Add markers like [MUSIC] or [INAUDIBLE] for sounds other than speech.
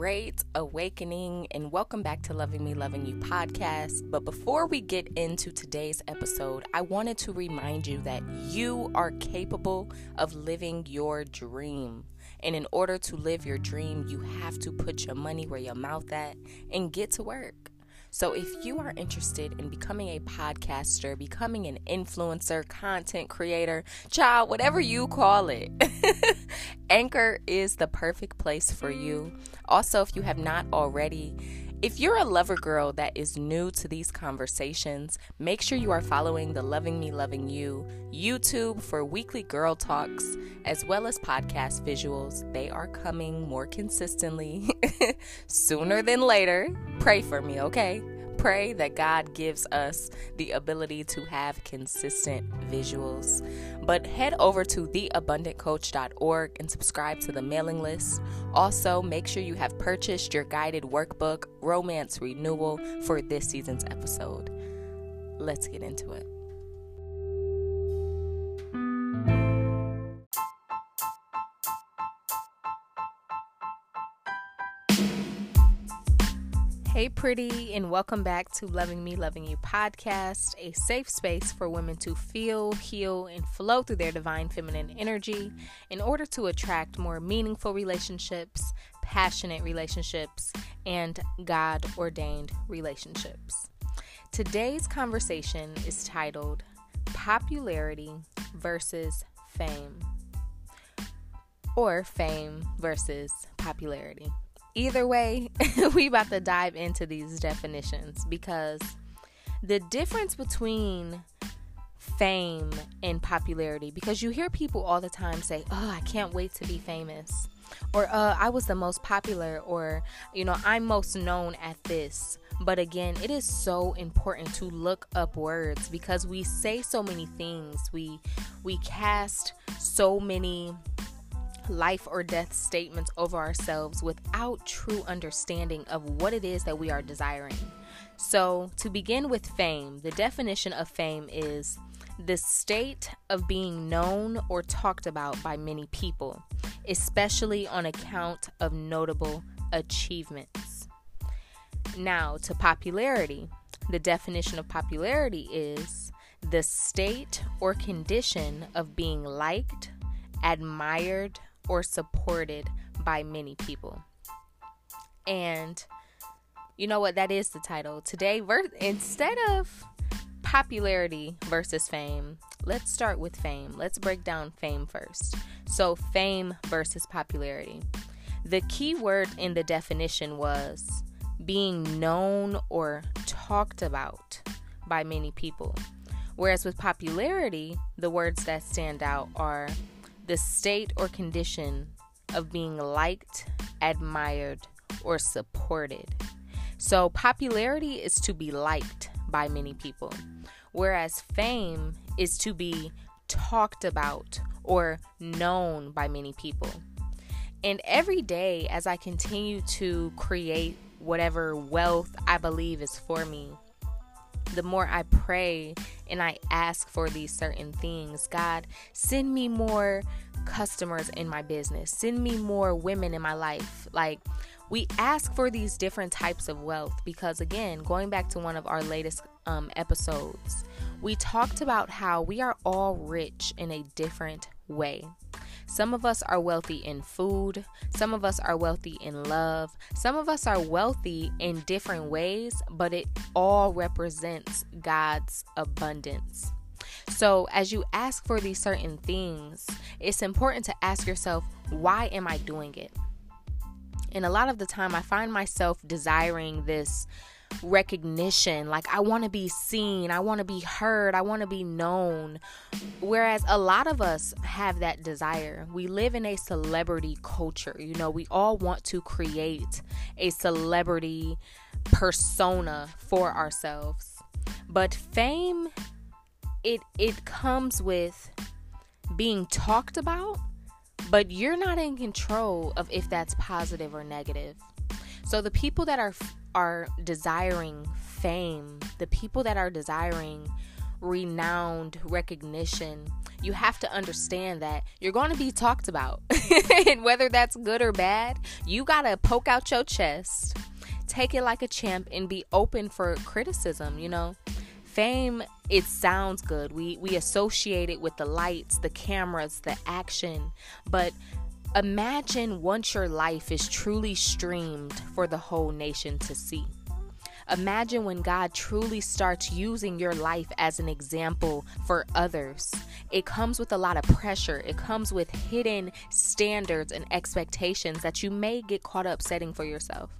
great awakening, and welcome back to Loving Me, Loving You podcast. But before we get into today's episode, I wanted to remind you that you are capable of living your dream. And in order to live your dream, you have to put your money where your mouth at and get to work. So, if you are interested in becoming a podcaster, becoming an influencer, content creator, child, whatever you call it, [LAUGHS] Anchor is the perfect place for you. Also, if you have not already, if you're a lover girl that is new to these conversations, make sure you are following the Loving Me, Loving You YouTube for weekly girl talks as well as podcast visuals. They are coming more consistently [LAUGHS] sooner than later. Pray for me, okay? Pray that God gives us the ability to have consistent visuals. But head over to theabundantcoach.org and subscribe to the mailing list. Also, make sure you have purchased your guided workbook, Romance Renewal, for this season's episode. Let's get into it. Hey, pretty, and welcome back to Loving Me, Loving You podcast, a safe space for women to feel, heal, and flow through their divine feminine energy in order to attract more meaningful relationships, passionate relationships, and God ordained relationships. Today's conversation is titled Popularity versus Fame, or Fame versus Popularity either way, [LAUGHS] we about to dive into these definitions because the difference between fame and popularity because you hear people all the time say, "Oh, I can't wait to be famous." Or uh, I was the most popular or you know, I'm most known at this. But again, it is so important to look up words because we say so many things. We we cast so many life or death statements over ourselves without true understanding of what it is that we are desiring. So, to begin with fame, the definition of fame is the state of being known or talked about by many people, especially on account of notable achievements. Now, to popularity, the definition of popularity is the state or condition of being liked, admired, or supported by many people. And you know what? That is the title. Today, instead of popularity versus fame, let's start with fame. Let's break down fame first. So, fame versus popularity. The key word in the definition was being known or talked about by many people. Whereas with popularity, the words that stand out are the state or condition of being liked, admired, or supported. So, popularity is to be liked by many people, whereas fame is to be talked about or known by many people. And every day, as I continue to create whatever wealth I believe is for me, the more I pray and I ask for these certain things, God, send me more customers in my business, send me more women in my life. Like, we ask for these different types of wealth because, again, going back to one of our latest um, episodes, we talked about how we are all rich in a different way. Some of us are wealthy in food, some of us are wealthy in love, some of us are wealthy in different ways, but it all represents God's abundance. So, as you ask for these certain things, it's important to ask yourself, why am I doing it? And a lot of the time, I find myself desiring this recognition. Like, I want to be seen, I want to be heard, I want to be known. Whereas a lot of us have that desire. We live in a celebrity culture. You know, we all want to create a celebrity persona for ourselves. But fame it it comes with being talked about, but you're not in control of if that's positive or negative. So the people that are are desiring fame, the people that are desiring renowned recognition, you have to understand that you're going to be talked about. [LAUGHS] and whether that's good or bad, you got to poke out your chest, take it like a champ, and be open for criticism, you know? Fame, it sounds good. We we associate it with the lights, the cameras, the action. But imagine once your life is truly streamed for the whole nation to see. Imagine when God truly starts using your life as an example for others. It comes with a lot of pressure, it comes with hidden standards and expectations that you may get caught up setting for yourself.